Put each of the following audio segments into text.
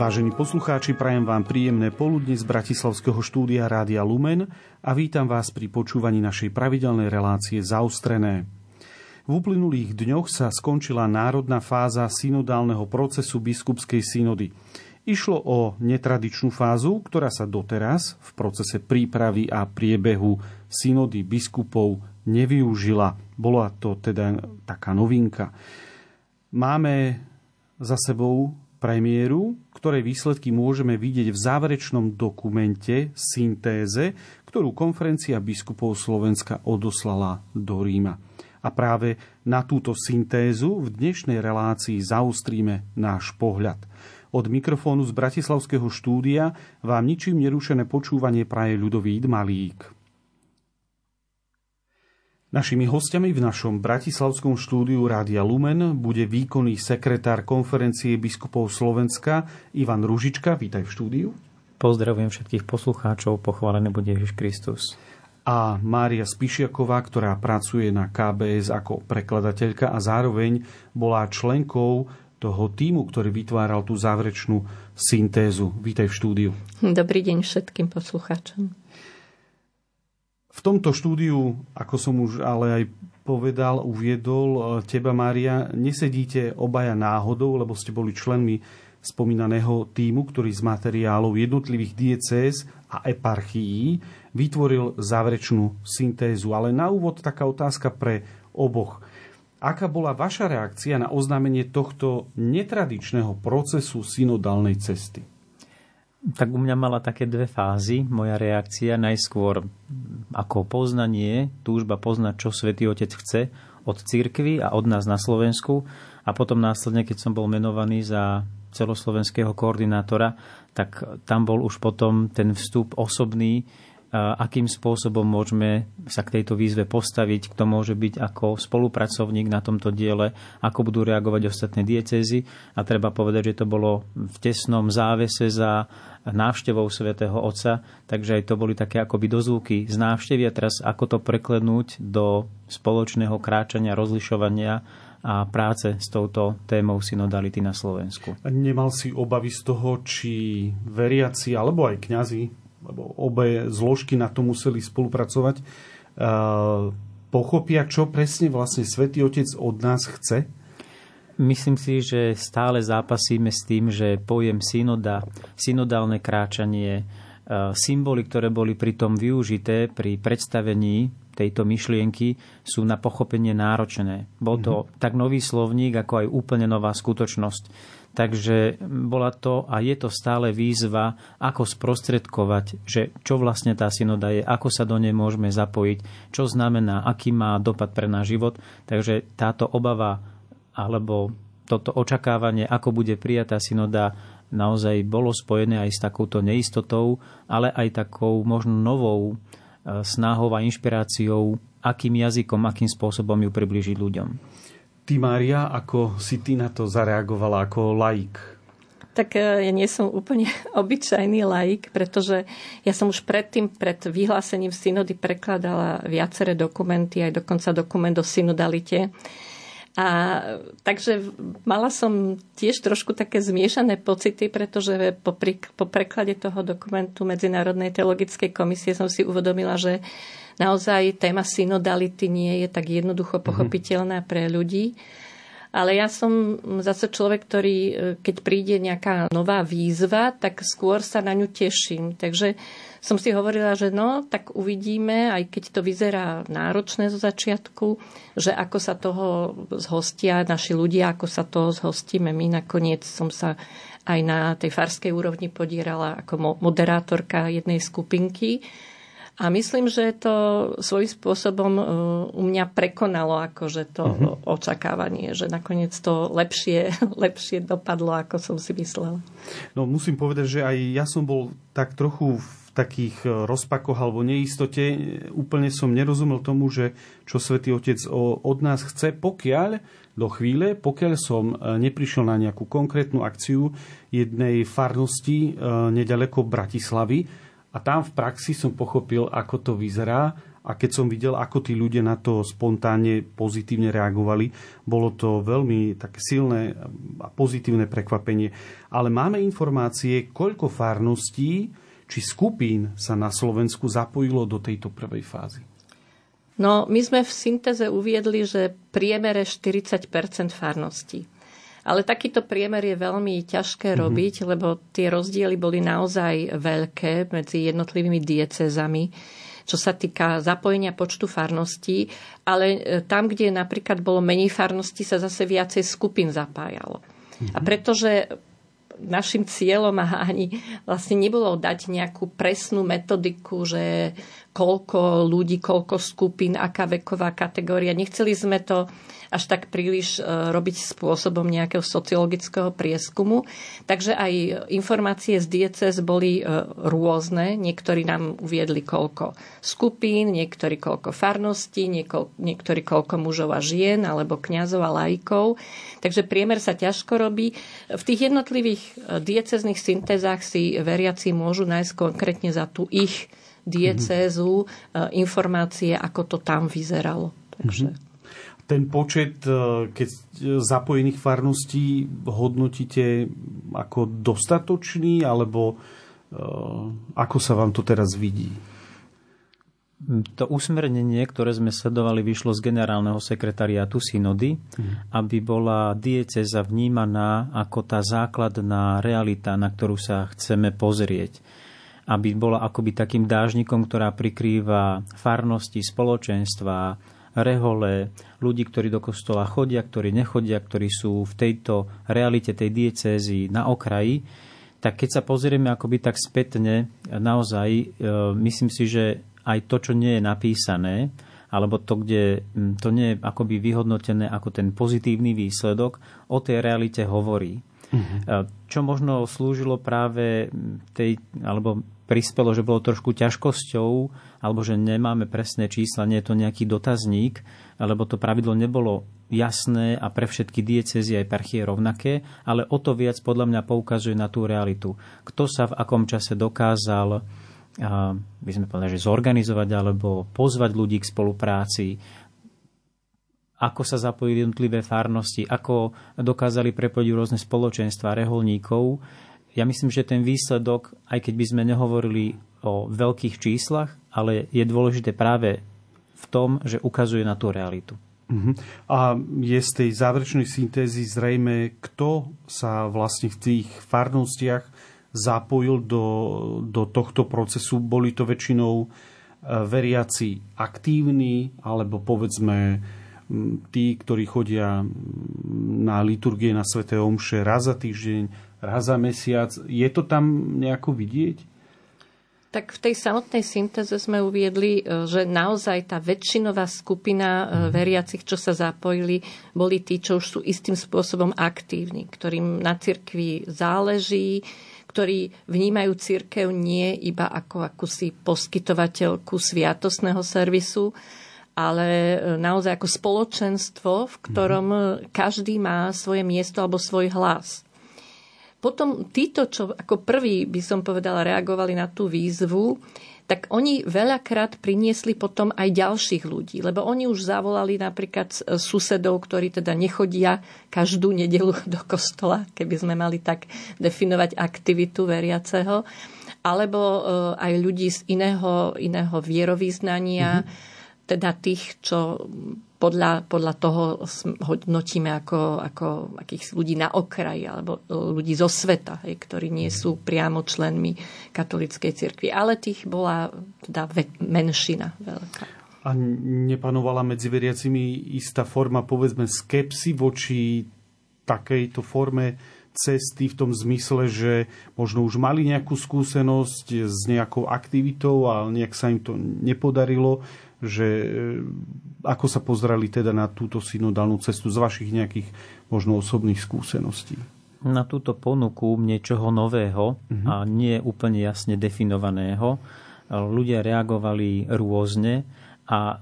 Vážení poslucháči, prajem vám príjemné poludne z Bratislavského štúdia Rádia Lumen a vítam vás pri počúvaní našej pravidelnej relácie Zaustrené. V uplynulých dňoch sa skončila národná fáza synodálneho procesu biskupskej synody. Išlo o netradičnú fázu, ktorá sa doteraz v procese prípravy a priebehu synody biskupov nevyužila. Bola to teda taká novinka. Máme za sebou premiéru, ktorej výsledky môžeme vidieť v záverečnom dokumente syntéze, ktorú konferencia biskupov Slovenska odoslala do Ríma. A práve na túto syntézu v dnešnej relácii zaustríme náš pohľad. Od mikrofónu z Bratislavského štúdia vám ničím nerušené počúvanie praje ľudový Malík. Našimi hostiami v našom bratislavskom štúdiu Rádia Lumen bude výkonný sekretár konferencie biskupov Slovenska Ivan Ružička. Vítaj v štúdiu. Pozdravujem všetkých poslucháčov, pochválený bude Ježiš Kristus. A Mária Spišiaková, ktorá pracuje na KBS ako prekladateľka a zároveň bola členkou toho týmu, ktorý vytváral tú záverečnú syntézu. Vítaj v štúdiu. Dobrý deň všetkým poslucháčom. V tomto štúdiu, ako som už ale aj povedal, uviedol e, teba, Mária, nesedíte obaja náhodou, lebo ste boli členmi spomínaného týmu, ktorý z materiálov jednotlivých diecéz a eparchií vytvoril záverečnú syntézu. Ale na úvod taká otázka pre oboch. Aká bola vaša reakcia na oznámenie tohto netradičného procesu synodálnej cesty? Tak u mňa mala také dve fázy. Moja reakcia najskôr ako poznanie, túžba poznať, čo Svetý Otec chce od cirkvy a od nás na Slovensku. A potom následne, keď som bol menovaný za celoslovenského koordinátora, tak tam bol už potom ten vstup osobný, akým spôsobom môžeme sa k tejto výzve postaviť, kto môže byť ako spolupracovník na tomto diele, ako budú reagovať ostatné diecézy. A treba povedať, že to bolo v tesnom závese za návštevou svätého Otca, takže aj to boli také akoby dozvuky z návštevy a teraz ako to preklenúť do spoločného kráčania, rozlišovania a práce s touto témou synodality na Slovensku. Nemal si obavy z toho, či veriaci alebo aj kňazi lebo obe zložky na to museli spolupracovať, pochopia, čo presne vlastne Svetý Otec od nás chce? Myslím si, že stále zápasíme s tým, že pojem synoda, synodálne kráčanie, symboly, ktoré boli pritom využité pri predstavení tejto myšlienky, sú na pochopenie náročné. Bol to mm-hmm. tak nový slovník, ako aj úplne nová skutočnosť. Takže bola to a je to stále výzva, ako sprostredkovať, že čo vlastne tá synoda je, ako sa do nej môžeme zapojiť, čo znamená, aký má dopad pre náš život. Takže táto obava alebo toto očakávanie, ako bude prijatá synoda, naozaj bolo spojené aj s takouto neistotou, ale aj takou možno novou e, snahou a inšpiráciou, akým jazykom, akým spôsobom ju približiť ľuďom. Ty, Mária, ako si ty na to zareagovala ako laik? Tak e, ja nie som úplne obyčajný laik, pretože ja som už predtým, pred vyhlásením synody prekladala viaceré dokumenty, aj dokonca dokument o synodalite. A takže mala som tiež trošku také zmiešané pocity, pretože po, pri, po preklade toho dokumentu Medzinárodnej teologickej komisie som si uvedomila, že naozaj téma synodality nie je tak jednoducho mhm. pochopiteľná pre ľudí. Ale ja som zase človek, ktorý, e, keď príde nejaká nová výzva, tak skôr sa na ňu teším. Takže som si hovorila, že no, tak uvidíme, aj keď to vyzerá náročné zo začiatku, že ako sa toho zhostia naši ľudia, ako sa toho zhostíme my. Nakoniec som sa aj na tej farskej úrovni podierala ako moderátorka jednej skupinky a myslím, že to svojím spôsobom e, u mňa prekonalo akože to uh-huh. očakávanie, že nakoniec to lepšie, lepšie dopadlo, ako som si myslela. No musím povedať, že aj ja som bol tak trochu v takých e, rozpakoch alebo neistote. Úplne som nerozumel tomu, že čo Svetý Otec od nás chce, pokiaľ do chvíle, pokiaľ som e, neprišiel na nejakú konkrétnu akciu jednej farnosti nedaleko Bratislavy, a tam v praxi som pochopil, ako to vyzerá a keď som videl, ako tí ľudia na to spontánne pozitívne reagovali, bolo to veľmi také silné a pozitívne prekvapenie. Ale máme informácie, koľko farností či skupín sa na Slovensku zapojilo do tejto prvej fázy. No, my sme v syntéze uviedli, že priemere 40 farností. Ale takýto priemer je veľmi ťažké mm-hmm. robiť, lebo tie rozdiely boli naozaj veľké medzi jednotlivými diecezami čo sa týka zapojenia počtu farností, ale e, tam, kde napríklad bolo menej farností, sa zase viacej skupín zapájalo. Mm-hmm. A mhm. pretože našim cieľom ani vlastne nebolo dať nejakú presnú metodiku, že koľko ľudí, koľko skupín, aká veková kategória. Nechceli sme to až tak príliš e, robiť spôsobom nejakého sociologického prieskumu. Takže aj informácie z dieces boli e, rôzne. Niektorí nám uviedli koľko skupín, niektorí koľko farností, niektorí koľko mužov a žien, alebo kňazov a lajkov. Takže priemer sa ťažko robí. V tých jednotlivých e, diecezných syntézách si veriaci môžu nájsť konkrétne za tú ich diecézu informácie, ako to tam vyzeralo. Takže... Mm-hmm ten počet, e, keď zapojených farností hodnotíte ako dostatočný, alebo ako sa vám to teraz vidí? To usmernenie, ktoré sme sledovali, vyšlo z generálneho sekretariátu synody, mm. aby bola dieceza vnímaná ako tá základná realita, na ktorú sa chceme pozrieť. Aby bola akoby takým dážnikom, ktorá prikrýva farnosti, spoločenstva, rehole, ľudí, ktorí do kostola chodia, ktorí nechodia, ktorí sú v tejto realite tej diecézy na okraji, tak keď sa pozrieme akoby tak spätne, naozaj e, myslím si, že aj to, čo nie je napísané, alebo to, kde to nie je akoby vyhodnotené ako ten pozitívny výsledok, o tej realite hovorí. Uh-huh. Čo možno slúžilo práve tej, alebo prispelo, že bolo trošku ťažkosťou alebo že nemáme presné čísla, nie je to nejaký dotazník, lebo to pravidlo nebolo jasné a pre všetky diecezy aj parchie rovnaké, ale o to viac podľa mňa poukazuje na tú realitu. Kto sa v akom čase dokázal by sme povedali, že zorganizovať alebo pozvať ľudí k spolupráci, ako sa zapojili jednotlivé farnosti, ako dokázali prepojiť rôzne spoločenstva reholníkov. Ja myslím, že ten výsledok, aj keď by sme nehovorili o veľkých číslach, ale je dôležité práve v tom, že ukazuje na tú realitu. Uh-huh. A je z tej záverečnej syntézy zrejme, kto sa vlastne v tých farnostiach zapojil do, do tohto procesu. Boli to väčšinou e, veriaci aktívni, alebo povedzme tí, ktorí chodia na liturgie na Svete Omše raz za týždeň, raz za mesiac. Je to tam nejako vidieť? Tak v tej samotnej syntéze sme uviedli, e, že naozaj tá väčšinová skupina e, mhm. veriacich, čo sa zapojili, boli tí, čo už sú istým spôsobom aktívni, ktorým na cirkvi záleží, ktorí vnímajú církev nie iba ako akúsi poskytovateľku sviatosného servisu, ale e, naozaj ako spoločenstvo, v ktorom mhm. každý má svoje miesto alebo svoj hlas. Potom títo, čo ako prví by som povedala reagovali na tú výzvu, tak oni veľakrát priniesli potom aj ďalších ľudí, lebo oni už zavolali napríklad susedov, ktorí teda nechodia každú nedelu do kostola, keby sme mali tak definovať aktivitu veriaceho, alebo e, aj ľudí z iného, iného vierovýznania, mm-hmm. Teda tých, čo podľa, podľa toho hodnotíme ako, ako akých ľudí na okraji alebo ľudí zo sveta, hej, ktorí nie sú priamo členmi katolíckej cirkvi. Ale tých bola teda menšina veľká. A nepanovala medzi veriacimi istá forma, povedzme, skepsy voči takejto forme cesty v tom zmysle, že možno už mali nejakú skúsenosť s nejakou aktivitou a nejak sa im to nepodarilo že e, ako sa pozrali teda na túto synodálnu cestu z vašich nejakých možno osobných skúseností? Na túto ponuku niečoho nového uh-huh. a nie úplne jasne definovaného ľudia reagovali rôzne a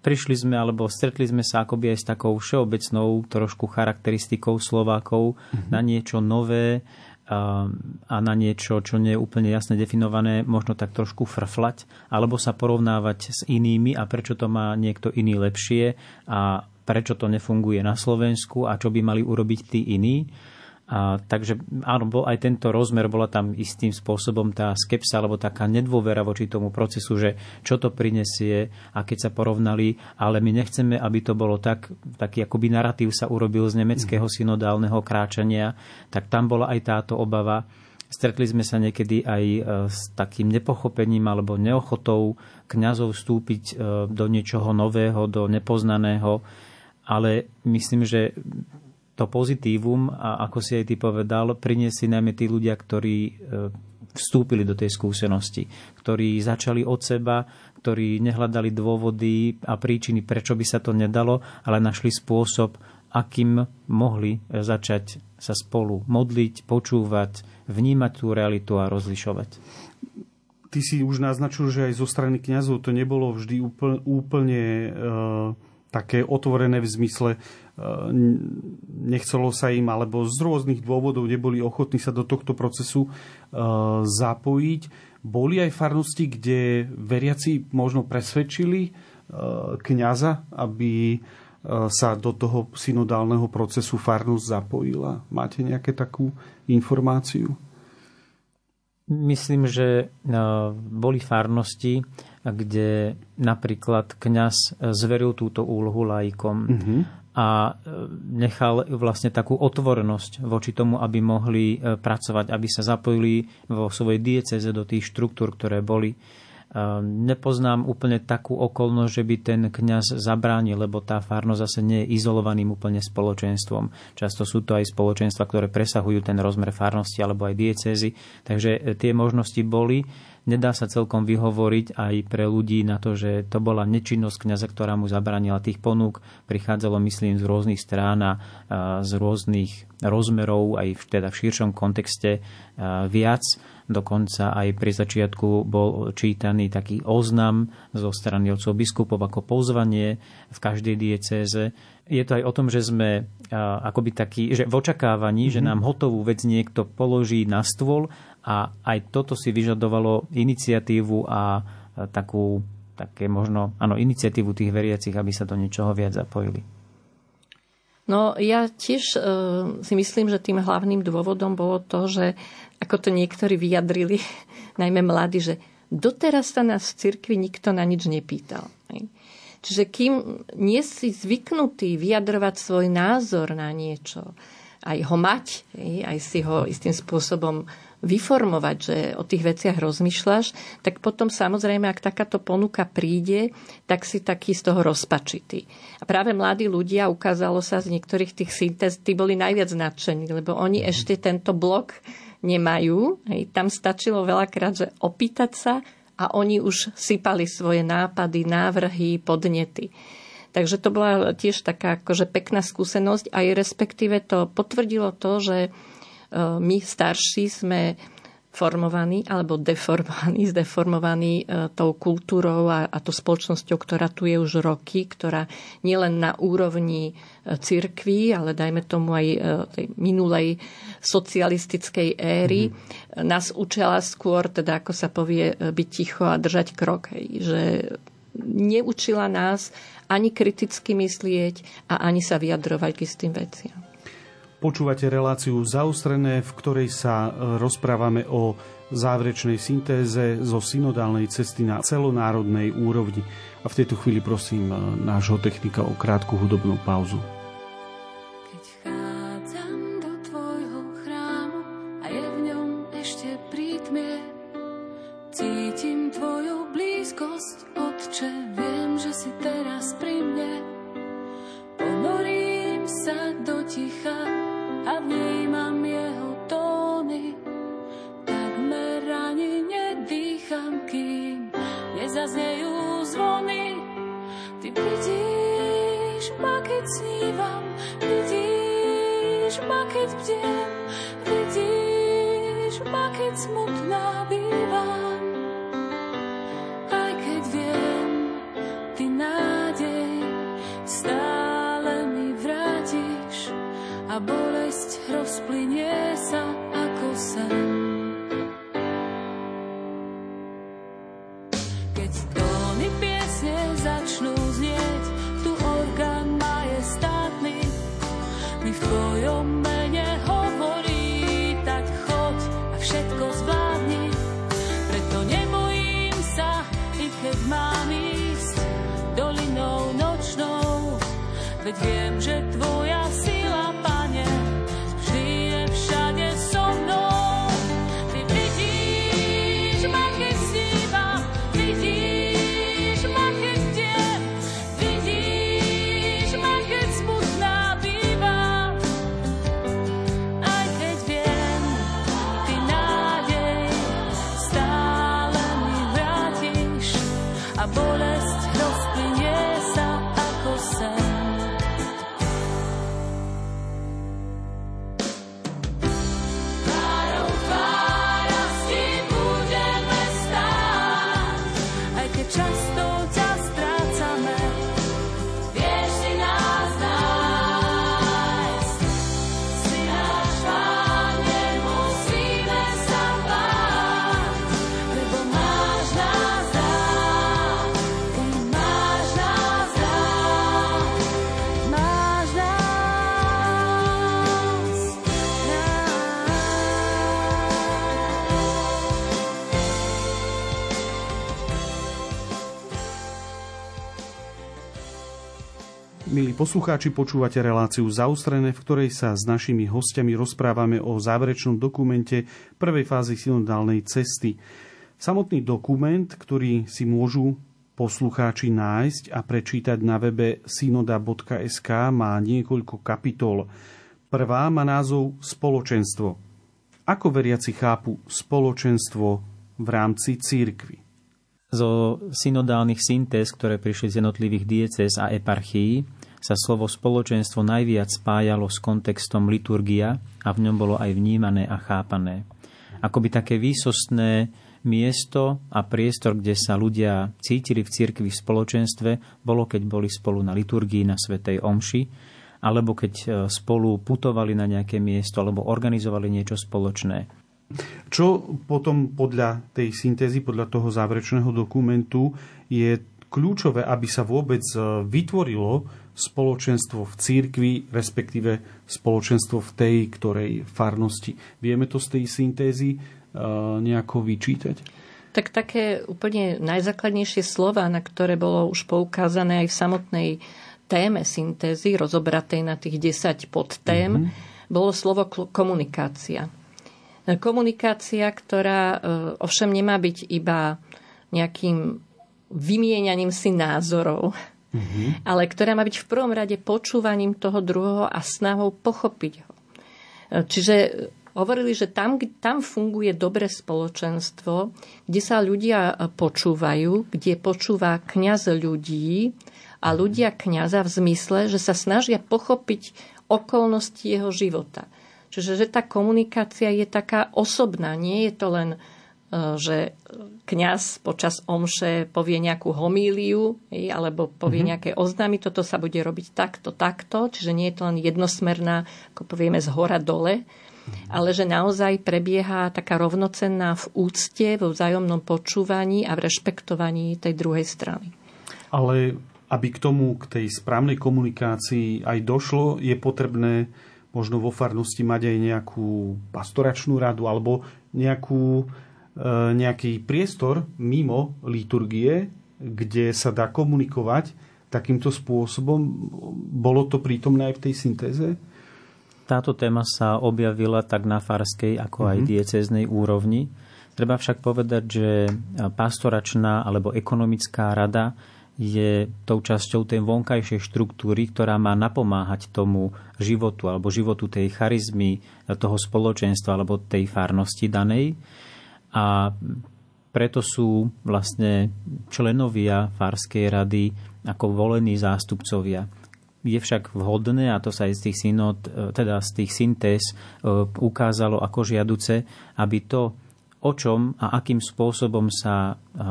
prišli sme, alebo stretli sme sa akoby aj s takou všeobecnou trošku charakteristikou Slovákov uh-huh. na niečo nové, a na niečo, čo nie je úplne jasne definované, možno tak trošku frflať, alebo sa porovnávať s inými a prečo to má niekto iný lepšie a prečo to nefunguje na Slovensku a čo by mali urobiť tí iní. A, takže áno, bol aj tento rozmer, bola tam istým spôsobom tá skepsa alebo taká nedôvera voči tomu procesu, že čo to prinesie a keď sa porovnali, ale my nechceme, aby to bolo tak, taký akoby narratív sa urobil z nemeckého synodálneho kráčania, tak tam bola aj táto obava. Stretli sme sa niekedy aj e, s takým nepochopením alebo neochotou kňazov vstúpiť e, do niečoho nového, do nepoznaného, ale myslím, že to pozitívum, a ako si aj ty povedal, priniesli najmä tí ľudia, ktorí e, vstúpili do tej skúsenosti, ktorí začali od seba, ktorí nehľadali dôvody a príčiny, prečo by sa to nedalo, ale našli spôsob, akým mohli začať sa spolu modliť, počúvať, vnímať tú realitu a rozlišovať. Ty si už naznačil, že aj zo strany kňazov to nebolo vždy úplne, úplne e, také otvorené v zmysle nechcelo sa im, alebo z rôznych dôvodov neboli ochotní sa do tohto procesu e, zapojiť. Boli aj farnosti, kde veriaci možno presvedčili e, kňaza, aby e, sa do toho synodálneho procesu farnosť zapojila. Máte nejaké takú informáciu? Myslím, že boli farnosti, kde napríklad kňaz zveril túto úlohu laikom. Mm-hmm a e, nechal vlastne takú otvorenosť voči tomu, aby mohli e, pracovať, aby sa zapojili vo svojej dieceze do tých štruktúr, ktoré boli. E, nepoznám úplne takú okolnosť, že by ten kňaz zabránil, lebo tá farnosť zase nie je izolovaným úplne spoločenstvom. Často sú to aj spoločenstva, ktoré presahujú ten rozmer farnosti alebo aj diecezy. Takže tie možnosti boli nedá sa celkom vyhovoriť aj pre ľudí na to, že to bola nečinnosť kňaza, ktorá mu zabranila tých ponúk. Prichádzalo, myslím, z rôznych strán a z rôznych rozmerov, aj v, teda v širšom kontexte viac. Dokonca aj pri začiatku bol čítaný taký oznam zo strany otcov biskupov ako pozvanie v každej diecéze. Je to aj o tom, že sme akoby taký, že v očakávaní, mm-hmm. že mhm. nám hotovú vec niekto položí na stôl a aj toto si vyžadovalo iniciatívu a takú, také možno, áno, iniciatívu tých veriacich, aby sa do niečoho viac zapojili. No ja tiež e, si myslím, že tým hlavným dôvodom bolo to, že ako to niektorí vyjadrili, najmä mladí, že doteraz sa nás v cirkvi nikto na nič nepýtal. Čiže kým nie si zvyknutý vyjadrovať svoj názor na niečo, aj ho mať, aj si ho istým spôsobom vyformovať, že o tých veciach rozmýšľaš, tak potom samozrejme, ak takáto ponuka príde, tak si taký z toho rozpačitý. A práve mladí ľudia, ukázalo sa z niektorých tých syntéz, tí boli najviac nadšení, lebo oni mhm. ešte tento blok nemajú. Hej, tam stačilo veľakrát, že opýtať sa a oni už sypali svoje nápady, návrhy, podnety. Takže to bola tiež taká akože pekná skúsenosť a respektíve to potvrdilo to, že my starší sme formovaní alebo deformovaní, zdeformovaní e, tou kultúrou a, a to spoločnosťou, ktorá tu je už roky, ktorá nielen na úrovni e, cirkví, ale dajme tomu aj tej minulej socialistickej éry, mm-hmm. nás učila skôr, teda ako sa povie, byť ticho a držať krok. Hej, že neučila nás ani kriticky myslieť a ani sa vyjadrovať k istým veciam. Počúvate reláciu zaustrené, v ktorej sa e, rozprávame o záverečnej syntéze zo synodálnej cesty na celonárodnej úrovni. A v tejto chvíli prosím e, nášho technika o krátku hudobnú pauzu. Poslucháči, počúvate reláciu Zaustrené, v ktorej sa s našimi hostiami rozprávame o záverečnom dokumente prvej fázy synodálnej cesty. Samotný dokument, ktorý si môžu poslucháči nájsť a prečítať na webe synoda.sk má niekoľko kapitol. Prvá má názov Spoločenstvo. Ako veriaci chápu spoločenstvo v rámci církvy? Zo synodálnych syntéz, ktoré prišli z jednotlivých diecez a eparchií, sa slovo spoločenstvo najviac spájalo s kontextom liturgia a v ňom bolo aj vnímané a chápané. Akoby také výsostné miesto a priestor, kde sa ľudia cítili v cirkvi v spoločenstve, bolo, keď boli spolu na liturgii na Svetej Omši, alebo keď e, spolu putovali na nejaké miesto, alebo organizovali niečo spoločné. Čo potom podľa tej syntézy, podľa toho záverečného dokumentu je kľúčové, aby sa vôbec e, vytvorilo spoločenstvo v církvi, respektíve spoločenstvo v tej ktorej farnosti. Vieme to z tej syntézy uh, nejako vyčítať? Tak také úplne najzákladnejšie slova, na ktoré bolo už poukázané aj v samotnej téme syntézy, rozobratej na tých 10 podtém, mm-hmm. bolo slovo komunikácia. Komunikácia, ktorá uh, ovšem nemá byť iba nejakým vymieňaním si názorov, mm-hmm. ale ktorá má byť v prvom rade počúvaním toho druhého a snahou pochopiť ho. Čiže hovorili, že tam, tam funguje dobré spoločenstvo, kde sa ľudia počúvajú, kde počúva kňaz ľudí a ľudia kňaza v zmysle, že sa snažia pochopiť okolnosti jeho života. Čiže že tá komunikácia je taká osobná, nie je to len E, že kňaz počas omše povie nejakú homíliu alebo povie mm-hmm. nejaké oznámy, toto sa bude robiť takto, takto, čiže nie je to len jednosmerná, ako povieme, z hora dole, mm-hmm. ale že naozaj prebieha taká rovnocenná v úcte, vo vzájomnom počúvaní a v rešpektovaní tej druhej strany. Ale aby k tomu, k tej správnej komunikácii aj došlo, je potrebné možno vo farnosti mať aj nejakú pastoračnú radu alebo nejakú E, nejaký priestor mimo liturgie, kde sa dá komunikovať takýmto spôsobom. Bolo to prítomné aj v tej syntéze? Táto téma sa objavila tak na farskej, ako aj mm-hmm. diecéznej úrovni. Treba však povedať, že pastoračná alebo ekonomická rada je tou časťou tej vonkajšej štruktúry, ktorá má napomáhať tomu životu alebo životu tej charizmy, toho spoločenstva alebo tej farnosti danej a preto sú vlastne členovia Farskej rady ako volení zástupcovia. Je však vhodné, a to sa aj z tých, synod, e, teda z tých syntéz e, ukázalo ako žiaduce, aby to, o čom a akým spôsobom sa e,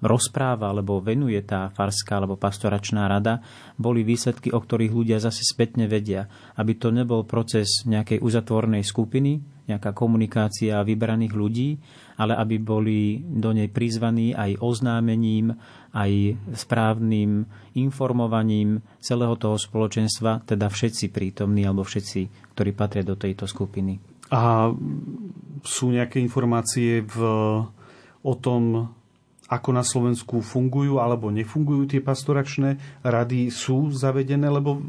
rozpráva alebo venuje tá farská alebo pastoračná rada, boli výsledky, o ktorých ľudia zase spätne vedia. Aby to nebol proces nejakej uzatvornej skupiny, nejaká komunikácia vybraných ľudí, ale aby boli do nej prizvaní aj oznámením, aj správnym informovaním celého toho spoločenstva, teda všetci prítomní alebo všetci, ktorí patria do tejto skupiny. A sú nejaké informácie v, o tom, ako na Slovensku fungujú alebo nefungujú tie pastoračné rady, sú zavedené, lebo e,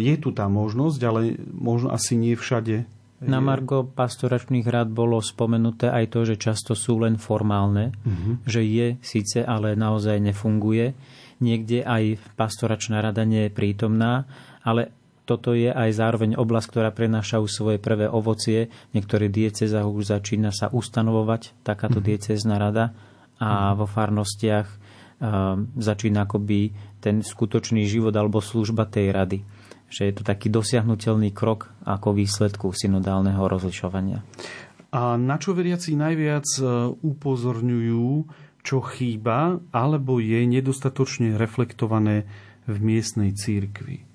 je tu tá možnosť, ale možno asi nie všade. Na Margo pastoračných rád bolo spomenuté aj to, že často sú len formálne, uh-huh. že je síce, ale naozaj nefunguje. Niekde aj pastoračná rada nie je prítomná, ale toto je aj zároveň oblasť, ktorá prenáša už svoje prvé ovocie. Niektoré diecezách už začína sa ustanovovať takáto mm-hmm. diecezná rada a mm-hmm. vo farnostiach uh, začína akoby ten skutočný život alebo služba tej rady. Že je to taký dosiahnutelný krok ako výsledku synodálneho rozlišovania. A na čo veriaci najviac e, upozorňujú, čo chýba, alebo je nedostatočne reflektované v miestnej církvi?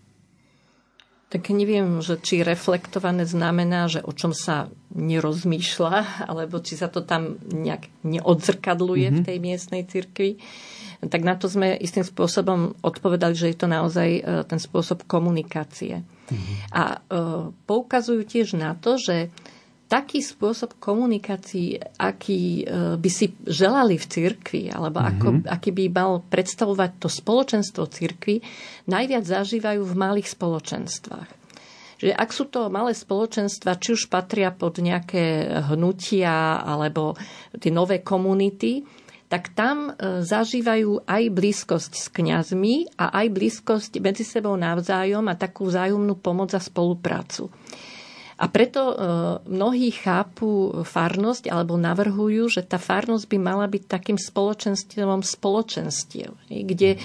Tak neviem, že či reflektované znamená, že o čom sa nerozmýšľa, alebo či sa to tam nejak neodzrkadluje mm-hmm. v tej miestnej cirkvi. Tak na to sme istým spôsobom odpovedali, že je to naozaj e, ten spôsob komunikácie. Mm-hmm. A e, poukazujú tiež na to, že taký spôsob komunikácií, aký e, by si želali v cirkvi, alebo ako, mm-hmm. aký by mal predstavovať to spoločenstvo cirkvi, najviac zažívajú v malých spoločenstvách. Že ak sú to malé spoločenstva, či už patria pod nejaké hnutia alebo tie nové komunity, tak tam e, zažívajú aj blízkosť s kňazmi a aj blízkosť medzi sebou navzájom a takú vzájomnú pomoc a spoluprácu. A preto e, mnohí chápu farnosť alebo navrhujú, že tá farnosť by mala byť takým spoločenstvom spoločenstiev, kde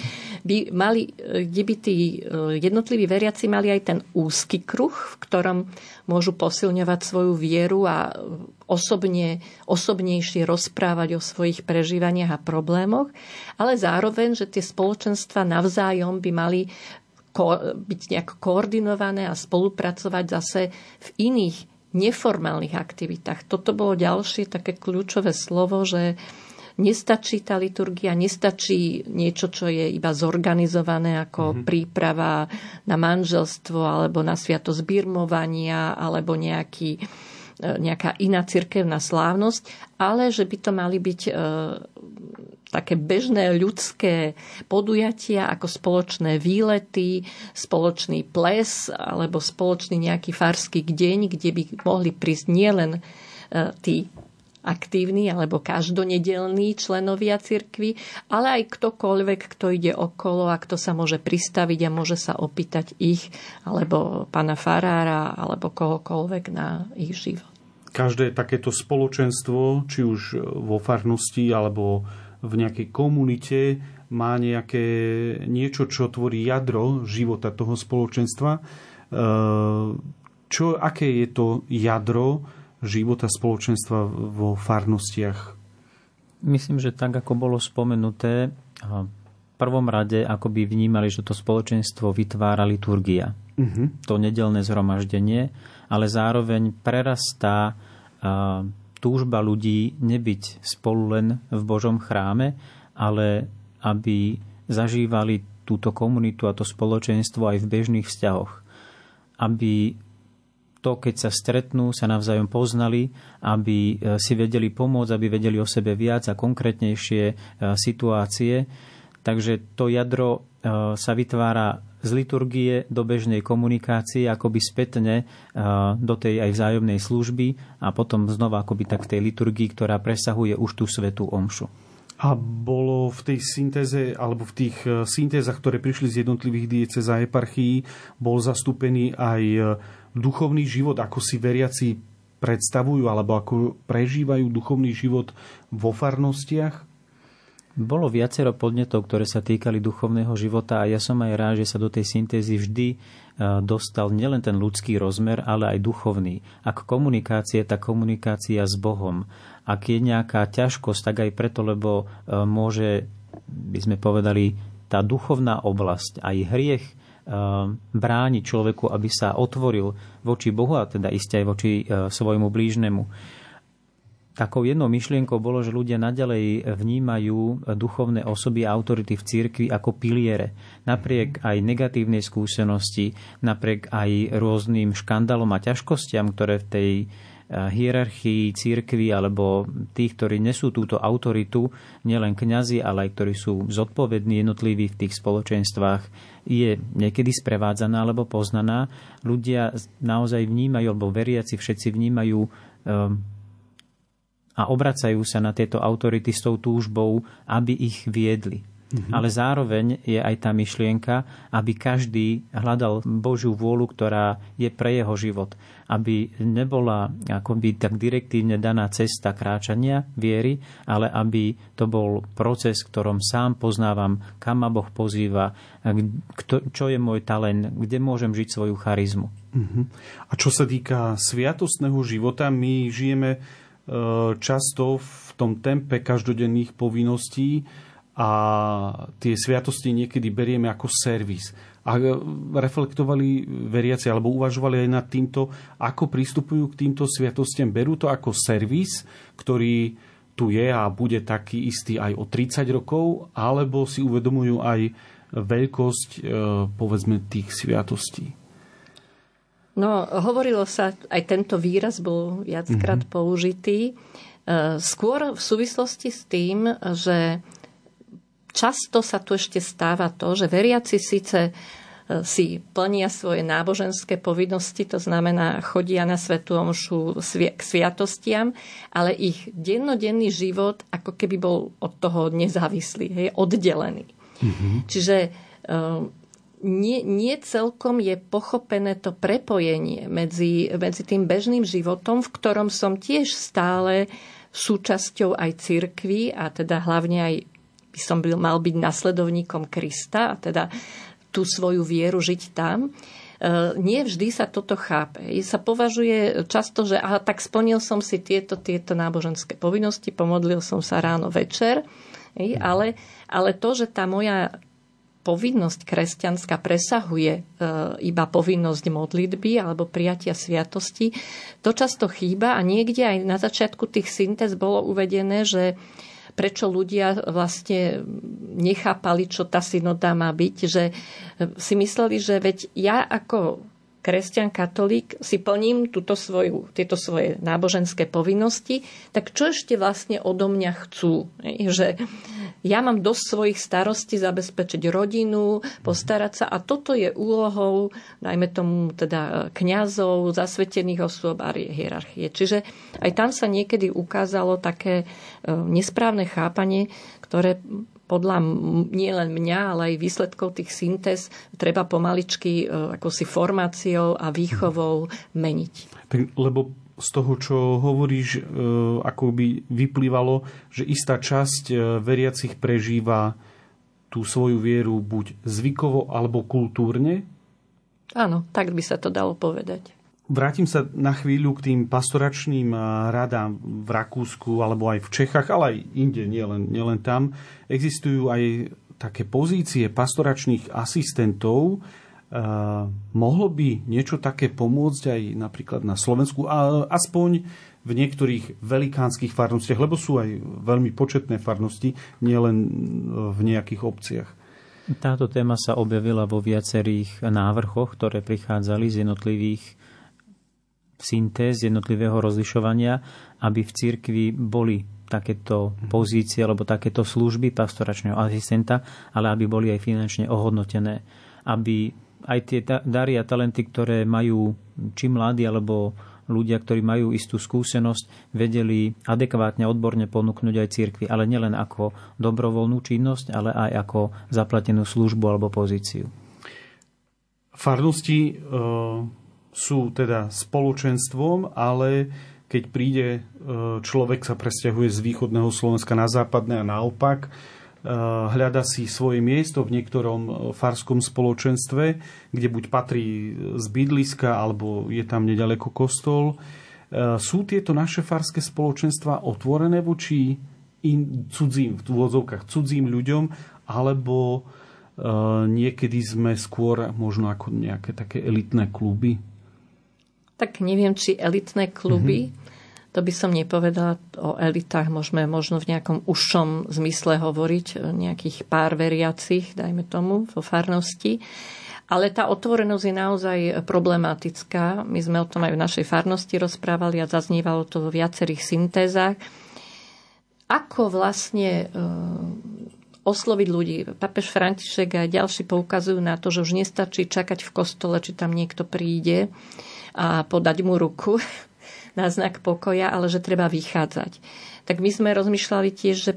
by, mali, kde by tí e, jednotliví veriaci mali aj ten úzky kruh, v ktorom môžu posilňovať svoju vieru a osobne, osobnejšie rozprávať o svojich prežívaniach a problémoch, ale zároveň, že tie spoločenstva navzájom by mali ko- byť nejak koordinované a spolupracovať zase v iných neformálnych aktivitách. Toto bolo ďalšie také kľúčové slovo, že nestačí tá liturgia, nestačí niečo, čo je iba zorganizované ako mm-hmm. príprava na manželstvo alebo na sviatosť birmovania alebo nejaký, e, nejaká iná cirkevná slávnosť, ale že by to mali byť e, také bežné ľudské podujatia ako spoločné výlety, spoločný ples alebo spoločný nejaký farský deň, kde by mohli prísť nielen e, tí aktívni alebo každonedelní členovia cirkvy, ale aj ktokoľvek, kto ide okolo a kto sa môže pristaviť a môže sa opýtať ich alebo pána farára alebo kohokoľvek na ich život. Každé takéto spoločenstvo, či už vo farnosti alebo v nejakej komunite má nejaké niečo, čo tvorí jadro života toho spoločenstva. E, čo, aké je to jadro života spoločenstva vo farnostiach? Myslím, že tak, ako bolo spomenuté, v prvom rade ako by vnímali, že to spoločenstvo vytvára liturgia. Uh-huh. To nedelné zhromaždenie, ale zároveň prerastá túžba ľudí nebyť spolu len v Božom chráme, ale aby zažívali túto komunitu a to spoločenstvo aj v bežných vzťahoch. Aby to, keď sa stretnú, sa navzájom poznali, aby e, si vedeli pomôcť, aby vedeli o sebe viac a konkrétnejšie e, situácie. Takže to jadro e, sa vytvára z liturgie do bežnej komunikácie, akoby spätne do tej aj vzájomnej služby a potom znova akoby tak v tej liturgii, ktorá presahuje už tú svetú omšu. A bolo v tej syntéze, alebo v tých e, syntézach, ktoré prišli z jednotlivých diece za eparchií, bol zastúpený aj e, duchovný život, ako si veriaci predstavujú, alebo ako prežívajú duchovný život vo farnostiach? Bolo viacero podnetov, ktoré sa týkali duchovného života a ja som aj rád, že sa do tej syntézy vždy e, dostal nielen ten ľudský rozmer, ale aj duchovný. Ak komunikácia, tá komunikácia s Bohom. Ak je nejaká ťažkosť, tak aj preto, lebo e, môže, by sme povedali, tá duchovná oblasť, aj hriech e, bráni človeku, aby sa otvoril voči Bohu a teda iste aj voči svojmu blížnemu. Takou jednou myšlienkou bolo, že ľudia nadalej vnímajú duchovné osoby a autority v cirkvi ako piliere. Napriek aj negatívnej skúsenosti, napriek aj rôznym škandalom a ťažkostiam, ktoré v tej hierarchii církvy alebo tých, ktorí nesú túto autoritu, nielen kňazi, ale aj ktorí sú zodpovední jednotliví v tých spoločenstvách, je niekedy sprevádzaná alebo poznaná. Ľudia naozaj vnímajú, alebo veriaci všetci vnímajú um, a obracajú sa na tieto autority s tou túžbou, aby ich viedli Mm-hmm. Ale zároveň je aj tá myšlienka, aby každý hľadal Božiu vôľu, ktorá je pre jeho život. Aby nebola akoby tak direktívne daná cesta kráčania viery, ale aby to bol proces, ktorom sám poznávam, kam ma Boh pozýva, čo je môj talent, kde môžem žiť svoju charizmu. Mm-hmm. A čo sa týka sviatostného života, my žijeme často v tom tempe každodenných povinností, a tie sviatosti niekedy berieme ako servis. A reflektovali veriaci alebo uvažovali aj nad týmto, ako pristupujú k týmto sviatostiam. Berú to ako servis, ktorý tu je a bude taký istý aj o 30 rokov, alebo si uvedomujú aj veľkosť, e, povedzme, tých sviatostí. No, hovorilo sa, aj tento výraz bol viackrát mm-hmm. použitý, e, skôr v súvislosti s tým, že často sa tu ešte stáva to, že veriaci síce e, si plnia svoje náboženské povinnosti, to znamená chodia na svetú omšu k sviatostiam, ale ich dennodenný život ako keby bol od toho nezávislý, hej, oddelený. Mm-hmm. Čiže e, nie, nie celkom je pochopené to prepojenie medzi, medzi tým bežným životom, v ktorom som tiež stále súčasťou aj cirkvy a teda hlavne aj by som byl, mal byť nasledovníkom Krista a teda tú svoju vieru žiť tam. E, nie vždy sa toto chápe. Sa považuje často, že aha, tak splnil som si tieto, tieto náboženské povinnosti, pomodlil som sa ráno, večer, ale, ale to, že tá moja povinnosť kresťanská presahuje e, iba povinnosť modlitby alebo prijatia sviatosti, to často chýba a niekde aj na začiatku tých syntéz bolo uvedené, že prečo ľudia vlastne nechápali, čo tá synoda má byť, že si mysleli, že veď ja ako kresťan, katolík si plním túto svoju, tieto svoje náboženské povinnosti, tak čo ešte vlastne odo mňa chcú? Že ja mám dosť svojich starostí zabezpečiť rodinu, postarať sa a toto je úlohou, najmä tomu teda kňazov, zasvetených osôb a hierarchie. Čiže aj tam sa niekedy ukázalo také e, nesprávne chápanie, ktoré podľa nielen mňa, ale aj výsledkov tých syntéz treba pomaličky e, ako si formáciou a výchovou meniť. Tak, lebo z toho, čo hovoríš, e, ako by vyplývalo, že istá časť e, veriacich prežíva tú svoju vieru buď zvykovo alebo kultúrne? Áno, tak by sa to dalo povedať. Vrátim sa na chvíľu k tým pastoračným radám v Rakúsku alebo aj v Čechách, ale aj inde, nielen, nielen tam. Existujú aj také pozície pastoračných asistentov. Uh, mohlo by niečo také pomôcť aj napríklad na Slovensku, a aspoň v niektorých velikánskych farnostiach, lebo sú aj veľmi početné farnosti, nielen v nejakých obciach. Táto téma sa objavila vo viacerých návrhoch, ktoré prichádzali z jednotlivých syntéz jednotlivého rozlišovania, aby v cirkvi boli takéto pozície alebo takéto služby pastoračného asistenta, ale aby boli aj finančne ohodnotené. Aby aj tie dary a talenty, ktoré majú či mladí alebo ľudia, ktorí majú istú skúsenosť, vedeli adekvátne, odborne ponúknuť aj cirkvi, ale nielen ako dobrovoľnú činnosť, ale aj ako zaplatenú službu alebo pozíciu. Farnosti sú teda spoločenstvom, ale keď príde e, človek sa presťahuje z východného Slovenska na západné a naopak, e, hľada si svoje miesto v niektorom e, farskom spoločenstve, kde buď patrí z bydliska, alebo je tam nedaleko kostol. Sú tieto naše farské spoločenstva otvorené voči in, cudzím, v úvodzovkách cudzím ľuďom, alebo niekedy sme skôr možno ako nejaké také elitné kluby? Tak neviem, či elitné kluby. Mm-hmm. To by som nepovedala o elitách, môžeme možno v nejakom užšom zmysle hovoriť, nejakých pár veriacich, dajme tomu, vo farnosti. Ale tá otvorenosť je naozaj problematická. My sme o tom aj v našej farnosti rozprávali a zaznívalo to vo viacerých syntézach. Ako vlastne e, osloviť ľudí. Papež František a ďalší poukazujú na to, že už nestačí čakať v kostole, či tam niekto príde a podať mu ruku, na znak pokoja, ale že treba vychádzať. Tak my sme rozmýšľali tiež, že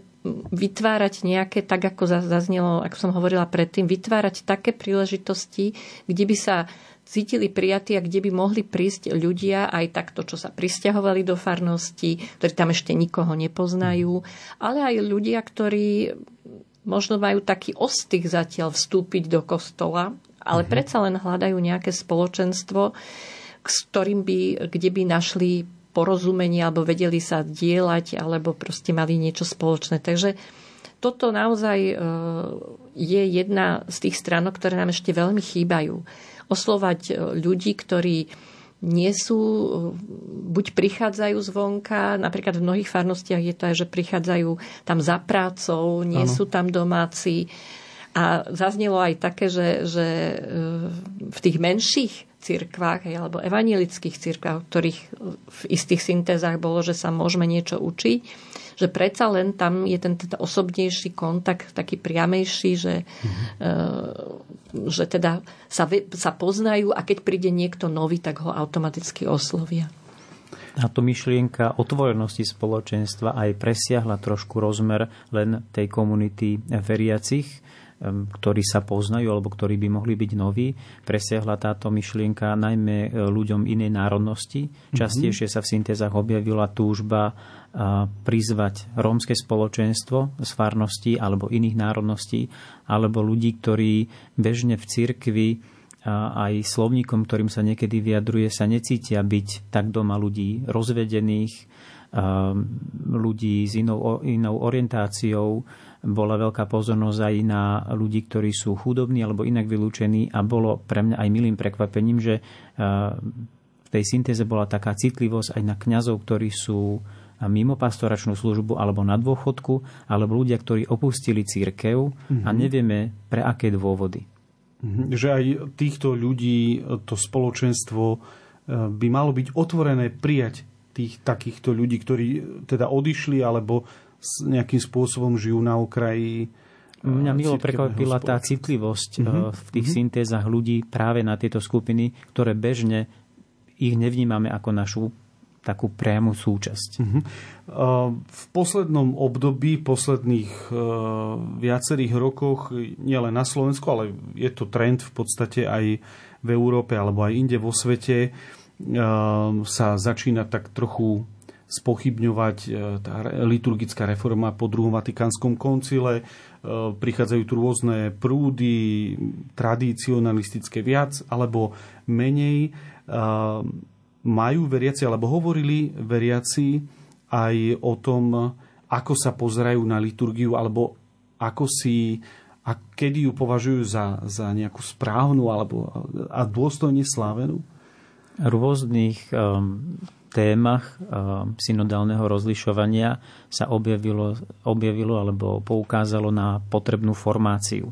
vytvárať nejaké, tak ako zaznelo, ako som hovorila predtým, vytvárať také príležitosti, kde by sa cítili prijatí a kde by mohli prísť ľudia aj takto, čo sa pristahovali do farnosti, ktorí tam ešte nikoho nepoznajú, ale aj ľudia, ktorí možno majú taký ostych zatiaľ vstúpiť do kostola, ale mm-hmm. predsa len hľadajú nejaké spoločenstvo, s ktorým by, kde by našli porozumenie alebo vedeli sa dielať alebo proste mali niečo spoločné. Takže toto naozaj e, je jedna z tých stránok, ktoré nám ešte veľmi chýbajú. Oslovať e, ľudí, ktorí nie sú, e, buď prichádzajú zvonka, napríklad v mnohých farnostiach je to aj, že prichádzajú tam za prácou, nie ano. sú tam domáci. A zaznelo aj také, že, že v tých menších cirkvách alebo evanielických cirkvách, ktorých v istých syntézach bolo, že sa môžeme niečo učiť, že predsa len tam je ten teda osobnejší kontakt, taký priamejší, že, mm-hmm. že teda sa, sa poznajú a keď príde niekto nový, tak ho automaticky oslovia. A to myšlienka otvorenosti spoločenstva aj presiahla trošku rozmer len tej komunity veriacich, ktorí sa poznajú alebo ktorí by mohli byť noví. Presiahla táto myšlienka najmä e, ľuďom inej národnosti. Mhm. Častejšie sa v syntézach objavila túžba prizvať rómske spoločenstvo z farností alebo iných národností, alebo ľudí, ktorí bežne v cirkvi aj slovníkom, ktorým sa niekedy vyjadruje, sa necítia byť tak doma ľudí rozvedených, ľudí s inou, inou orientáciou, bola veľká pozornosť aj na ľudí, ktorí sú chudobní alebo inak vylúčení a bolo pre mňa aj milým prekvapením, že v tej syntéze bola taká citlivosť aj na kňazov, ktorí sú mimo pastoračnú službu alebo na dôchodku, alebo ľudia, ktorí opustili církev mm-hmm. a mhm. nevieme pre aké dôvody. Mm-hmm. Že aj týchto ľudí to spoločenstvo e, by malo byť otvorené prijať tých takýchto ľudí, ktorí teda odišli alebo nejakým spôsobom žijú na okraji Mňa milo prekvapila tá citlivosť mm-hmm. v tých mm-hmm. syntézach ľudí práve na tieto skupiny, ktoré bežne ich nevnímame ako našu takú priamu súčasť. Mm-hmm. V poslednom období, posledných viacerých rokoch, nielen na Slovensku, ale je to trend v podstate aj v Európe alebo aj inde vo svete, sa začína tak trochu spochybňovať e, tá liturgická reforma po druhom Vatikánskom koncile. E, prichádzajú tu rôzne prúdy, tradicionalistické viac alebo menej. E, majú veriaci, alebo hovorili veriaci aj o tom, ako sa pozerajú na liturgiu, alebo ako si a kedy ju považujú za, za nejakú správnu alebo a dôstojne slávenú? Rôznych um, témach eh, synodálneho rozlišovania sa objavilo, objavilo alebo poukázalo na potrebnú formáciu.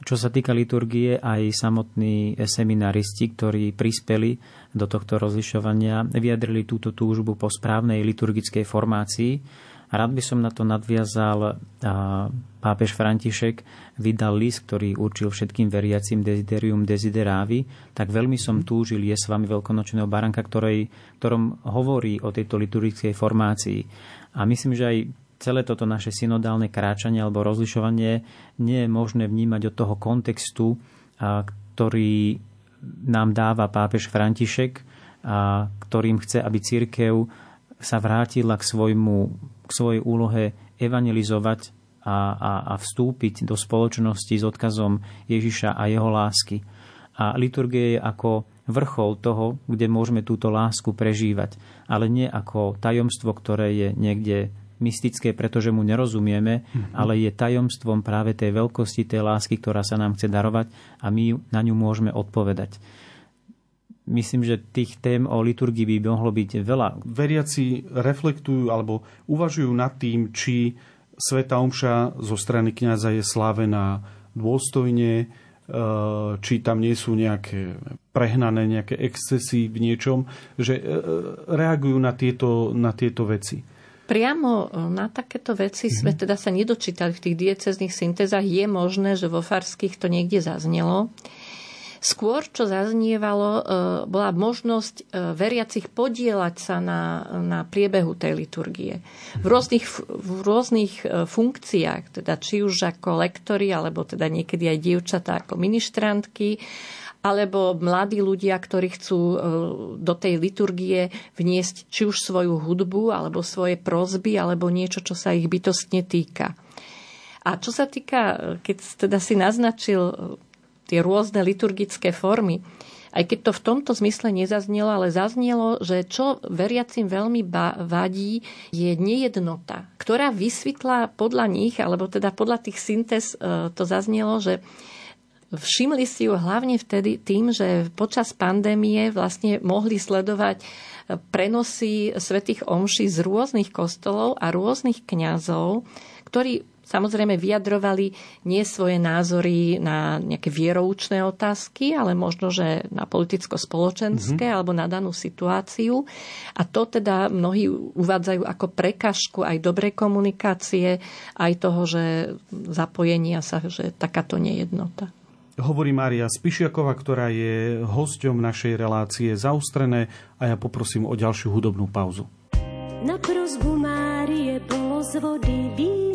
Čo sa týka liturgie, aj samotní seminaristi, ktorí prispeli do tohto rozlišovania, vyjadrili túto túžbu po správnej liturgickej formácii Rád by som na to nadviazal. Pápež František vydal list, ktorý určil všetkým veriacim Desiderium Desideravi, tak veľmi som túžil je s vami veľkonočného baranka, ktorej, ktorom hovorí o tejto liturgickej formácii. A myslím, že aj celé toto naše synodálne kráčanie alebo rozlišovanie nie je možné vnímať od toho kontextu, ktorý nám dáva pápež František, a ktorým chce, aby církev sa vrátila k svojmu k svojej úlohe evangelizovať a, a, a vstúpiť do spoločnosti s odkazom Ježiša a jeho lásky. A liturgie je ako vrchol toho, kde môžeme túto lásku prežívať, ale nie ako tajomstvo, ktoré je niekde mystické, pretože mu nerozumieme, mm-hmm. ale je tajomstvom práve tej veľkosti, tej lásky, ktorá sa nám chce darovať a my na ňu môžeme odpovedať. Myslím, že tých tém o liturgii by mohlo byť veľa. Veriaci reflektujú alebo uvažujú nad tým, či Sveta Omša zo strany kňaza je slávená dôstojne, e, či tam nie sú nejaké prehnané, nejaké excesy v niečom, že e, reagujú na tieto, na tieto veci. Priamo na takéto veci mm-hmm. sme teda sa nedočítali v tých diecezných syntézach. Je možné, že vo farských to niekde zaznelo. Skôr, čo zaznievalo, e, bola možnosť e, veriacich podielať sa na, na priebehu tej liturgie. V rôznych, v rôznych e, funkciách, teda či už ako lektori, alebo teda niekedy aj dievčatá ako ministrantky, alebo mladí ľudia, ktorí chcú do tej liturgie vniesť či už svoju hudbu, alebo svoje prozby, alebo niečo, čo sa ich bytostne týka. A čo sa týka, keď teda si naznačil tie rôzne liturgické formy. Aj keď to v tomto zmysle nezaznelo, ale zaznelo, že čo veriacim veľmi vadí, je nejednota, ktorá vysvetla podľa nich, alebo teda podľa tých syntéz e, to zaznelo, že všimli si ju hlavne vtedy tým, že počas pandémie vlastne mohli sledovať e, prenosy svetých omší z rôznych kostolov a rôznych kňazov, ktorí samozrejme vyjadrovali nie svoje názory na nejaké vieroučné otázky, ale možno, že na politicko-spoločenské mm-hmm. alebo na danú situáciu. A to teda mnohí uvádzajú ako prekažku aj dobrej komunikácie, aj toho, že zapojenia sa, že takáto nejednota. Hovorí Mária Spišiaková, ktorá je hosťom našej relácie zaustrené a ja poprosím o ďalšiu hudobnú pauzu. Na prozbu Márie bolo z vody víno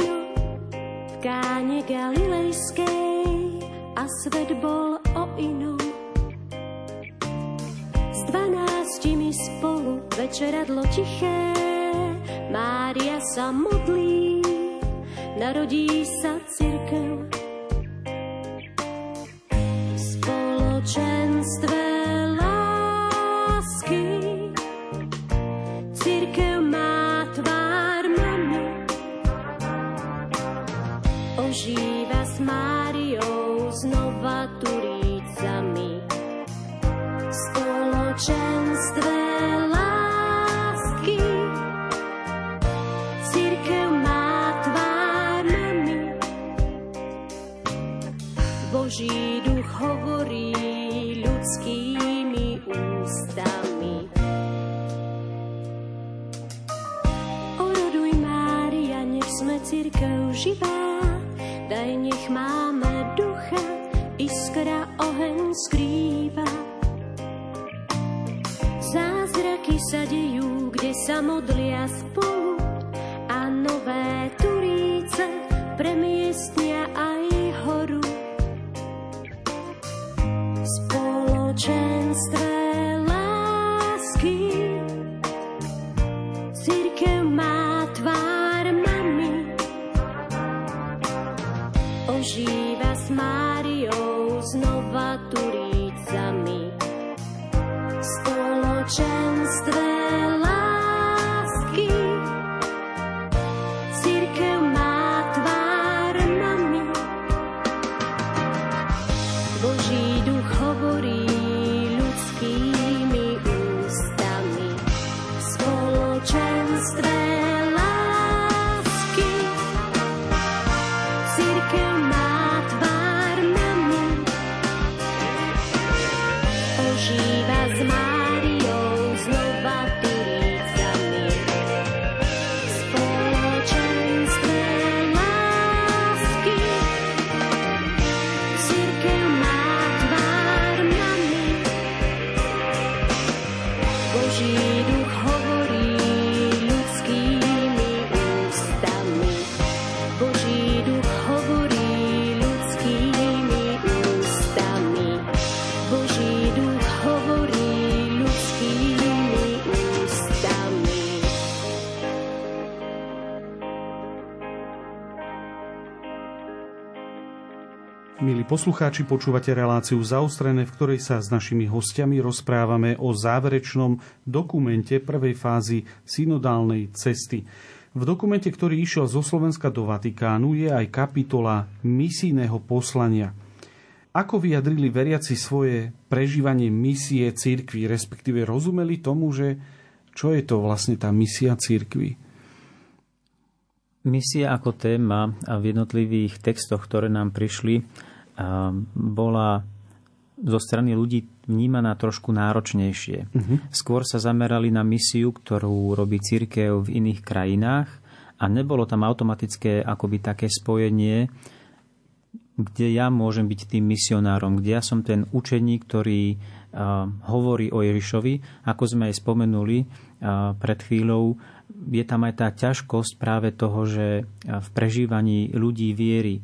káne Galilejskej a svet bol o inom. S dvanáctimi spolu večeradlo tiché, Mária sa modlí, narodí sa církev. V spoločenstve Boží duch hovorí ľudskými ústami Oroduj Mária, nech sme církev živá daj nech máme ducha, iskra oheň skrýva. Zázraky sa dejú, kde sa modlia spolu a nové turíce premiestnia poslucháči, počúvate reláciu zaostrené, v ktorej sa s našimi hostiami rozprávame o záverečnom dokumente prvej fázy synodálnej cesty. V dokumente, ktorý išiel zo Slovenska do Vatikánu, je aj kapitola misijného poslania. Ako vyjadrili veriaci svoje prežívanie misie církvy, respektíve rozumeli tomu, že čo je to vlastne tá misia církvy? Misia ako téma v jednotlivých textoch, ktoré nám prišli, bola zo strany ľudí vnímaná trošku náročnejšie. Uh-huh. Skôr sa zamerali na misiu, ktorú robí církev v iných krajinách a nebolo tam automatické akoby také spojenie, kde ja môžem byť tým misionárom, kde ja som ten učeník, ktorý uh, hovorí o Ježišovi. Ako sme aj spomenuli uh, pred chvíľou, je tam aj tá ťažkosť práve toho, že v prežívaní ľudí viery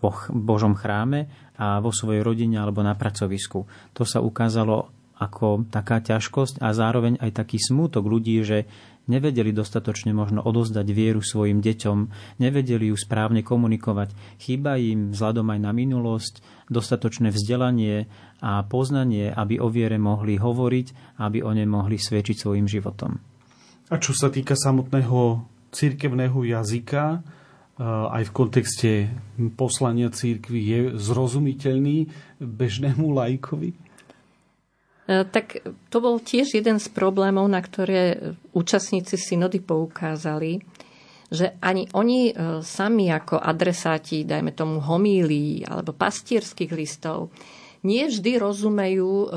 v Božom chráme a vo svojej rodine alebo na pracovisku. To sa ukázalo ako taká ťažkosť a zároveň aj taký smútok ľudí, že nevedeli dostatočne možno odozdať vieru svojim deťom, nevedeli ju správne komunikovať. Chýba im vzhľadom aj na minulosť dostatočné vzdelanie a poznanie, aby o viere mohli hovoriť, aby o nej mohli svedčiť svojim životom. A čo sa týka samotného cirkevného jazyka, eh, aj v kontexte poslania církvy je zrozumiteľný bežnému lajkovi? Eh, tak to bol tiež jeden z problémov, na ktoré účastníci synody poukázali, že ani oni eh, sami ako adresáti, dajme tomu homílí alebo pastierských listov, nie vždy rozumejú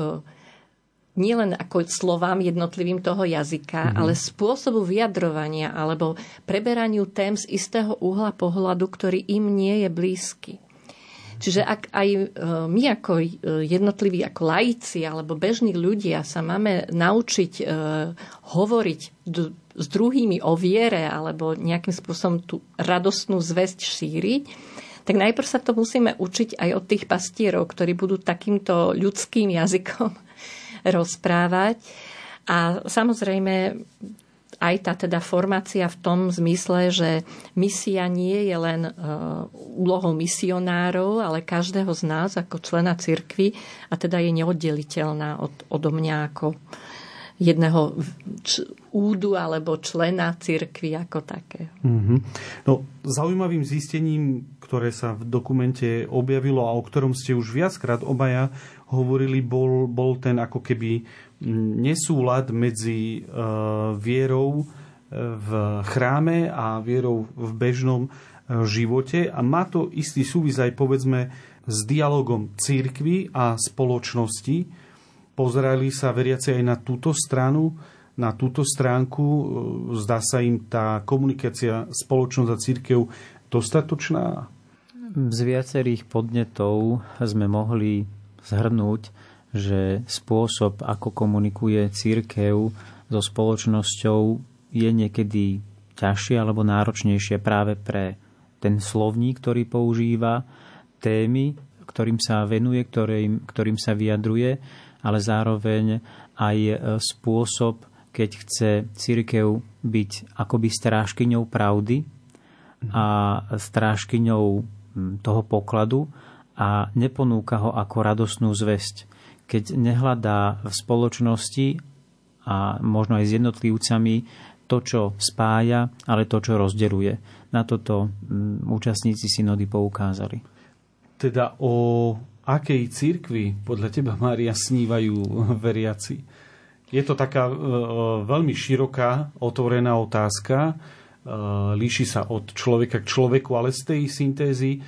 nielen ako slovám jednotlivým toho jazyka, mm-hmm. ale spôsobu vyjadrovania alebo preberaniu tém z istého uhla pohľadu, ktorý im nie je blízky. Čiže ak aj e, my ako e, jednotliví, ako laici alebo bežní ľudia sa máme naučiť e, hovoriť s druhými o viere alebo nejakým spôsobom tú radostnú zväzť šíriť, tak najprv sa to musíme učiť aj od tých pastierov, ktorí budú takýmto ľudským jazykom rozprávať. A samozrejme aj tá teda formácia v tom zmysle, že misia nie je len uh, úlohou misionárov, ale každého z nás ako člena cirkvy a teda je neoddeliteľná od, odo mňa ako jedného údu alebo člena cirkvy ako také. Mm-hmm. No, zaujímavým zistením, ktoré sa v dokumente objavilo a o ktorom ste už viackrát obaja hovorili, bol, bol ten ako keby nesúlad medzi uh, vierou e, v chráme a vierou v bežnom e, živote a má to istý súvis aj povedzme s dialogom církvy a spoločnosti. Pozerali sa veriaci aj na túto stranu, na túto stránku. Zdá sa im tá komunikácia spoločnosť a církev dostatočná? Z viacerých podnetov sme mohli zhrnúť, že spôsob, ako komunikuje církev so spoločnosťou, je niekedy ťažšie alebo náročnejšie práve pre ten slovník, ktorý používa, témy, ktorým sa venuje, ktorým, ktorým sa vyjadruje, ale zároveň aj spôsob, keď chce církev byť akoby strážkyňou pravdy a strážkyňou toho pokladu, a neponúka ho ako radosnú zväzť. Keď nehľadá v spoločnosti a možno aj s jednotlivcami to, čo spája, ale to, čo rozdeluje. Na toto mm, účastníci synody poukázali. Teda o akej cirkvi podľa teba, Mária, snívajú veriaci? Je to taká e, veľmi široká, otvorená otázka. E, líši sa od človeka k človeku, ale z tej syntézy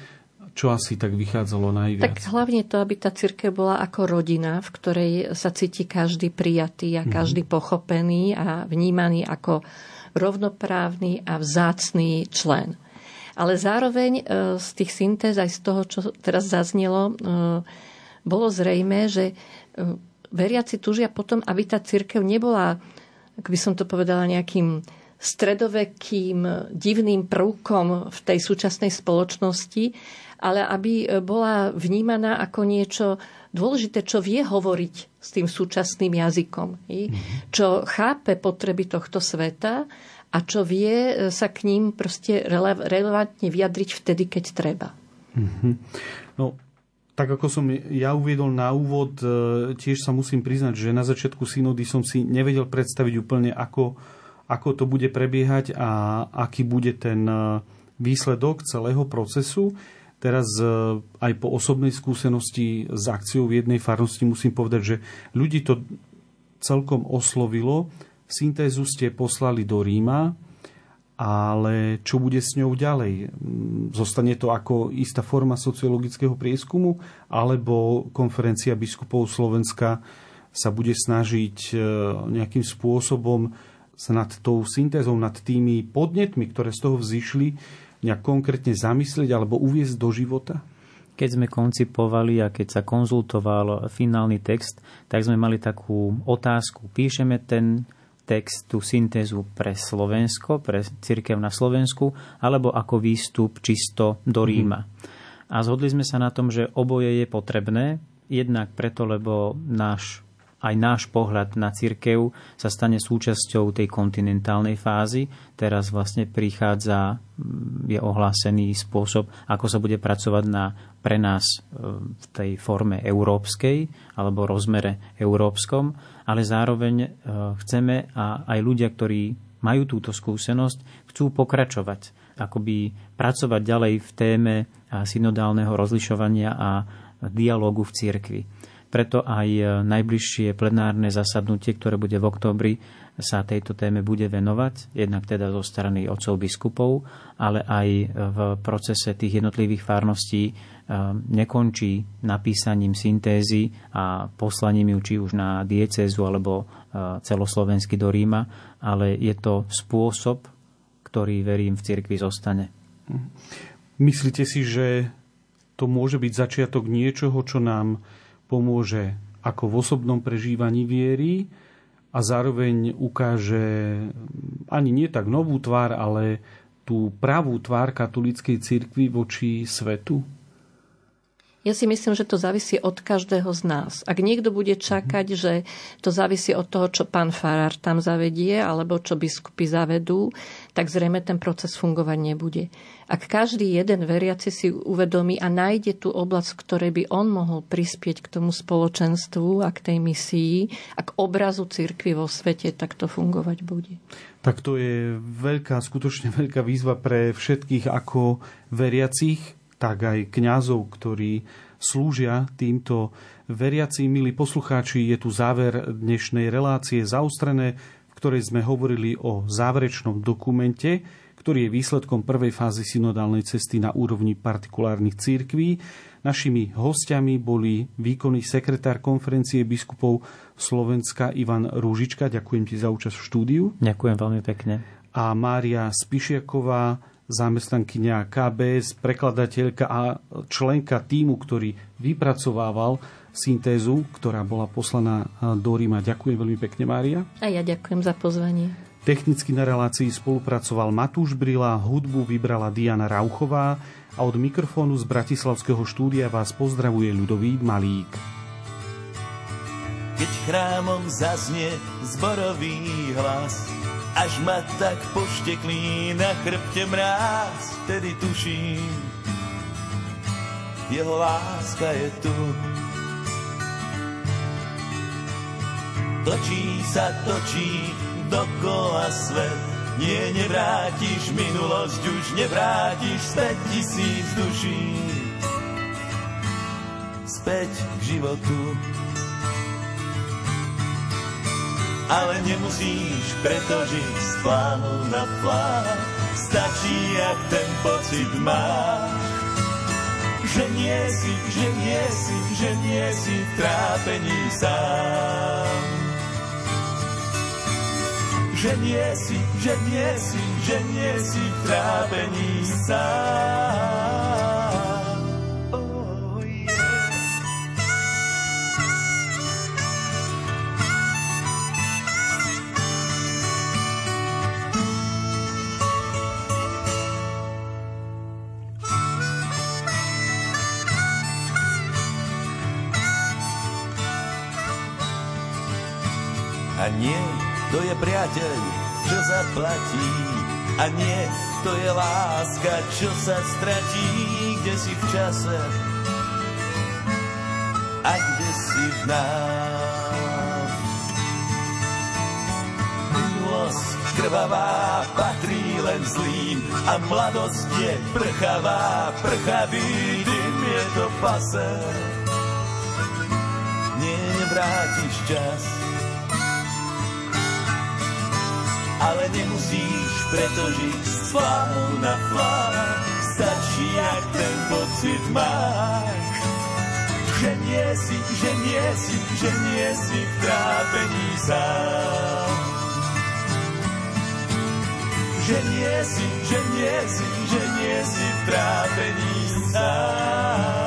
čo asi tak vychádzalo najviac? Tak hlavne to, aby tá církev bola ako rodina, v ktorej sa cíti každý prijatý a mhm. každý mm-hmm. pochopený a vnímaný ako rovnoprávny a vzácný člen. Ale zároveň e, z tých syntéz aj z toho, čo teraz zaznelo, e, bolo zrejme, že e, veriaci túžia potom, aby tá církev nebola, ako by som to povedala, nejakým stredovekým divným prvkom v tej súčasnej spoločnosti, ale aby bola vnímaná ako niečo dôležité, čo vie hovoriť s tým súčasným jazykom. Mm-hmm. Čo chápe potreby tohto sveta a čo vie e, sa k ním proste relevantne vyjadriť vtedy, keď treba. Mm-hmm. No, tak ako som ja uviedol na úvod, e, tiež sa musím priznať, že na začiatku synody som si nevedel predstaviť úplne, ako, ako to bude prebiehať a aký bude ten výsledok celého procesu. Teraz e, aj po osobnej skúsenosti s akciou v jednej farnosti musím povedať, že ľudí to celkom oslovilo. Syntézu ste poslali do Ríma, ale čo bude s ňou ďalej? Zostane to ako istá forma sociologického prieskumu, alebo konferencia biskupov Slovenska sa bude snažiť e, nejakým spôsobom nad tou syntézou, nad tými podnetmi, ktoré z toho vzýšli, nejak konkrétne zamyslieť alebo uviezť do života? Keď sme koncipovali a keď sa konzultoval finálny text, tak sme mali takú otázku. Píšeme ten text, tú syntézu pre Slovensko, pre církev na Slovensku, alebo ako výstup čisto do mhm. Ríma. Mm-hmm. A zhodli sme sa na tom, že oboje je potrebné, jednak preto, lebo náš aj náš pohľad na církev sa stane súčasťou tej kontinentálnej fázy. Teraz vlastne prichádza, mm, je ohlásený spôsob, ako sa bude pracovať na, pre nás e, v tej forme európskej alebo rozmere európskom, ale zároveň e, chceme a aj ľudia, ktorí majú túto skúsenosť, chcú pokračovať, akoby pracovať ďalej v téme synodálneho rozlišovania a dialógu v cirkvi. Preto aj e, najbližšie plenárne zasadnutie, ktoré bude v oktobri, sa tejto téme bude venovať, jednak teda zo strany otcov biskupov, ale aj v procese tých jednotlivých fárností e, nekončí napísaním syntézy a poslaním ju či už na diecézu alebo e, celoslovensky do Ríma, ale je to spôsob, ktorý verím v cirkvi zostane. Myslíte si, že to môže byť začiatok niečoho, čo nám pomôže ako v osobnom prežívaní viery a zároveň ukáže ani nie tak novú tvár, ale tú pravú tvár katolíckej cirkvi voči svetu? Ja si myslím, že to závisí od každého z nás. Ak niekto bude čakať, že to závisí od toho, čo pán Farár tam zavedie, alebo čo biskupy zavedú, tak zrejme ten proces fungovať nebude. Ak každý jeden veriaci si uvedomí a nájde tú oblasť, v ktorej by on mohol prispieť k tomu spoločenstvu a k tej misii a k obrazu cirkvi vo svete, tak to fungovať bude. Tak to je veľká, skutočne veľká výzva pre všetkých ako veriacich, tak aj kňazov, ktorí slúžia týmto veriacím. Milí poslucháči, je tu záver dnešnej relácie zaustrené, v ktorej sme hovorili o záverečnom dokumente, ktorý je výsledkom prvej fázy synodálnej cesty na úrovni partikulárnych církví. Našimi hostiami boli výkonný sekretár konferencie biskupov Slovenska Ivan Rúžička. Ďakujem ti za účasť v štúdiu. Ďakujem veľmi pekne. A Mária Spišiaková, zamestnankyňa KBS, prekladateľka a členka týmu, ktorý vypracovával syntézu, ktorá bola poslaná do Ríma. Ďakujem veľmi pekne, Mária. A ja ďakujem za pozvanie. Technicky na relácii spolupracoval Matúš Brila, hudbu vybrala Diana Rauchová a od mikrofónu z Bratislavského štúdia vás pozdravuje ľudový Malík. Keď chrámom zaznie zborový hlas, až ma tak pošteklí na chrbte mráz, vtedy tuším, jeho láska je tu. Točí sa, točí dokola svet, nie, nevrátiš minulosť, už nevrátiš späť tisíc duší. Späť k životu ale nemusíš preto žiť z plánu na plán. Stačí, ak ten pocit máš, že nie si, že nie si, že nie si v trápení sám. Že nie si, že nie si, že nie si v trápení sám. A nie, to je priateľ, čo zaplatí. A nie, to je láska, čo sa stratí, kde si v čase a kde si v nás. Minulosť krvavá patrí len zlým a mladosť je prchavá, prchavý dym je to pase. Nie, nevrátiš čas, ale nemusíš preto žiť s na flár. Stačí, ak ten pocit máš, že nie si, že nie si, že nie si v trápení sám. Že nie si, že nie si, že nie si v trápení sám.